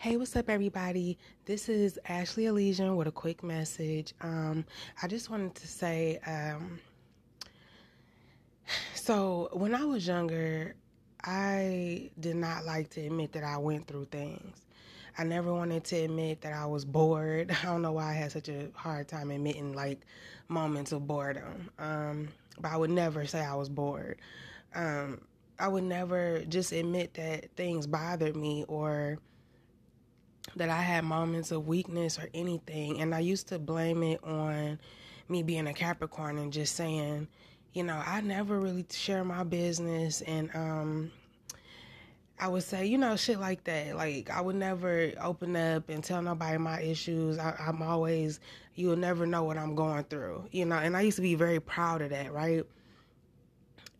Hey, what's up, everybody? This is Ashley Elysian with a quick message. Um, I just wanted to say, um, so when I was younger, I did not like to admit that I went through things. I never wanted to admit that I was bored. I don't know why I had such a hard time admitting like moments of boredom. Um, but I would never say I was bored. Um, I would never just admit that things bothered me or that I had moments of weakness or anything. And I used to blame it on me being a Capricorn and just saying, you know, I never really share my business. And um, I would say, you know, shit like that. Like, I would never open up and tell nobody my issues. I, I'm always, you'll never know what I'm going through, you know. And I used to be very proud of that, right?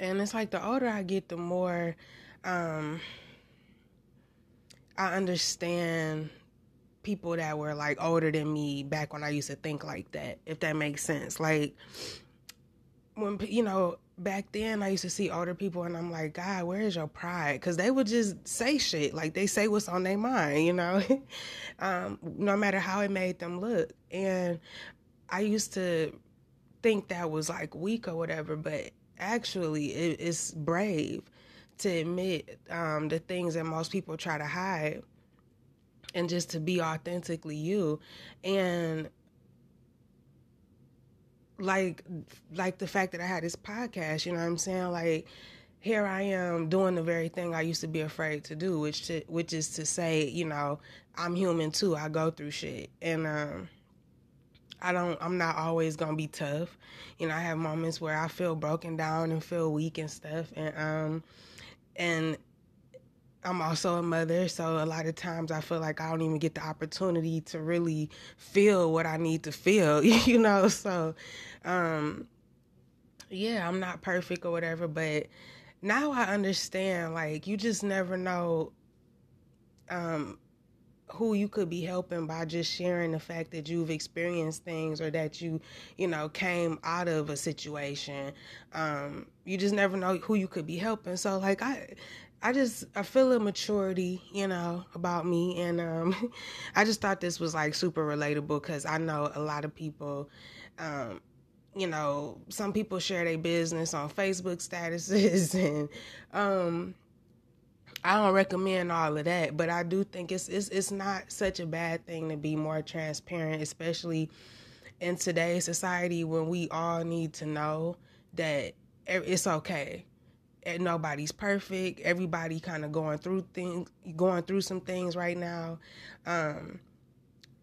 And it's like the older I get, the more um, I understand people that were like older than me back when I used to think like that, if that makes sense. Like when you know back then I used to see older people and I'm like, God, where is your pride? Because they would just say shit like they say what's on their mind, you know, um, no matter how it made them look. And I used to think that was like weak or whatever, but actually it, it's brave to admit um, the things that most people try to hide and just to be authentically you and like like the fact that I had this podcast, you know what I'm saying? Like here I am doing the very thing I used to be afraid to do, which to, which is to say, you know, I'm human too. I go through shit. And um I don't I'm not always to be tough. You know, I have moments where I feel broken down and feel weak and stuff and um and I'm also a mother, so a lot of times I feel like I don't even get the opportunity to really feel what I need to feel, you know. So, um, yeah, I'm not perfect or whatever, but now I understand. Like, you just never know um, who you could be helping by just sharing the fact that you've experienced things or that you, you know, came out of a situation. Um, you just never know who you could be helping. So, like, I I just I feel a maturity, you know, about me, and um, I just thought this was like super relatable because I know a lot of people, um, you know, some people share their business on Facebook statuses, and um, I don't recommend all of that, but I do think it's it's it's not such a bad thing to be more transparent, especially in today's society when we all need to know that it's okay nobody's perfect. Everybody kind of going through things, going through some things right now. Um,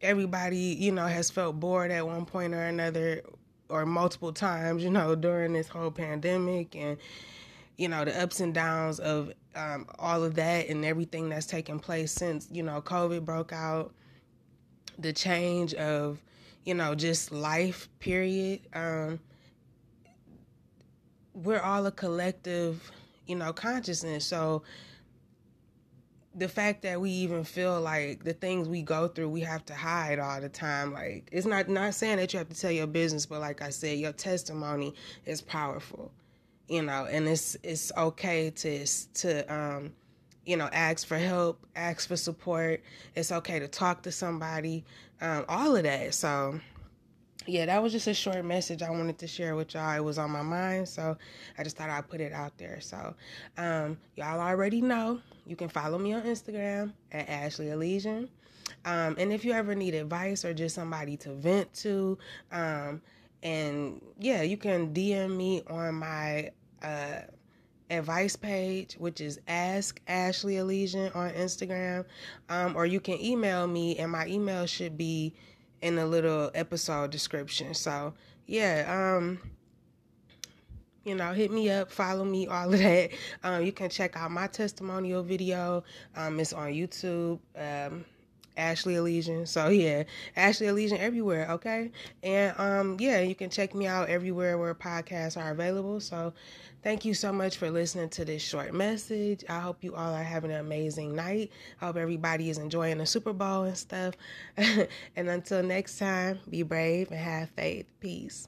everybody, you know, has felt bored at one point or another, or multiple times, you know, during this whole pandemic and you know the ups and downs of um, all of that and everything that's taken place since you know COVID broke out. The change of you know just life period. Um, we're all a collective, you know, consciousness. So the fact that we even feel like the things we go through we have to hide all the time. Like it's not not saying that you have to tell your business but like i said your testimony is powerful you know and it's it's okay to to um you know ask for help ask for support. It's okay to talk to somebody um all of that. So yeah, that was just a short message I wanted to share with y'all. It was on my mind, so I just thought I'd put it out there. So, um, y'all already know you can follow me on Instagram at Ashley Elysian. Um, and if you ever need advice or just somebody to vent to, um, and yeah, you can DM me on my uh, advice page, which is Ask Ashley Elysian on Instagram, um, or you can email me, and my email should be in a little episode description. So yeah, um, you know, hit me up, follow me, all of that. Um, you can check out my testimonial video. Um, it's on YouTube. Um, Ashley Elysian. So yeah, Ashley Elysian everywhere, okay? And um yeah, you can check me out everywhere where podcasts are available. So thank you so much for listening to this short message. I hope you all are having an amazing night. I hope everybody is enjoying the Super Bowl and stuff. and until next time, be brave and have faith. Peace.